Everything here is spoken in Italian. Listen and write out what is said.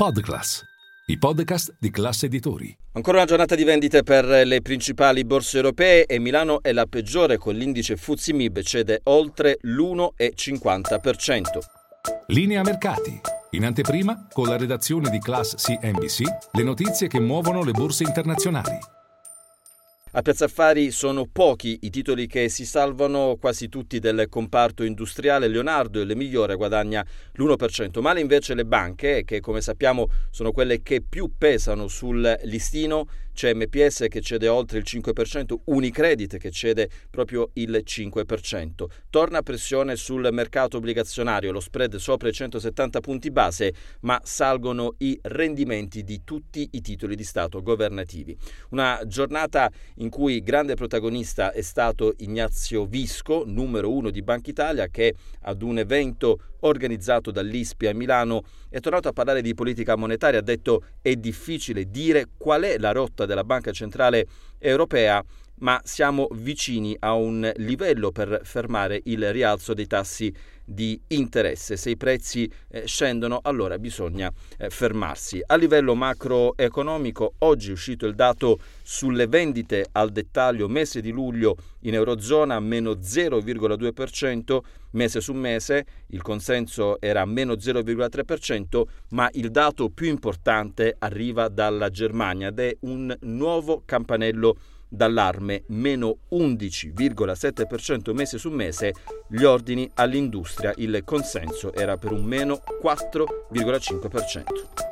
Podclass, i podcast di classe editori. Ancora una giornata di vendite per le principali borse europee e Milano è la peggiore con l'indice FTSE MIB cede oltre l'1,50%. Linea mercati. In anteprima, con la redazione di Class CNBC, le notizie che muovono le borse internazionali. A Piazza Affari sono pochi i titoli che si salvano, quasi tutti del comparto industriale. Leonardo, il migliore, guadagna l'1%. Male invece le banche, che come sappiamo sono quelle che più pesano sul listino. C'è MPS che cede oltre il 5%, Unicredit che cede proprio il 5%. Torna pressione sul mercato obbligazionario, lo spread sopra i 170 punti base, ma salgono i rendimenti di tutti i titoli di Stato governativi. Una giornata in cui grande protagonista è stato Ignazio Visco, numero uno di Banca Italia, che ad un evento organizzato dall'ISPI a Milano è tornato a parlare di politica monetaria, ha detto è difficile dire qual è la rotta della Banca Centrale Europea, ma siamo vicini a un livello per fermare il rialzo dei tassi di interesse. Se i prezzi eh, scendono, allora bisogna eh, fermarsi. A livello macroeconomico, oggi è uscito il dato sulle vendite al dettaglio mese di luglio in Eurozona meno 0,2% mese su mese, il consenso era meno 0,3%, ma il dato più importante arriva dalla Germania ed è un nuovo campanello d'allarme, meno 11,7% mese su mese, gli ordini all'industria, il consenso era per un meno 4,5%.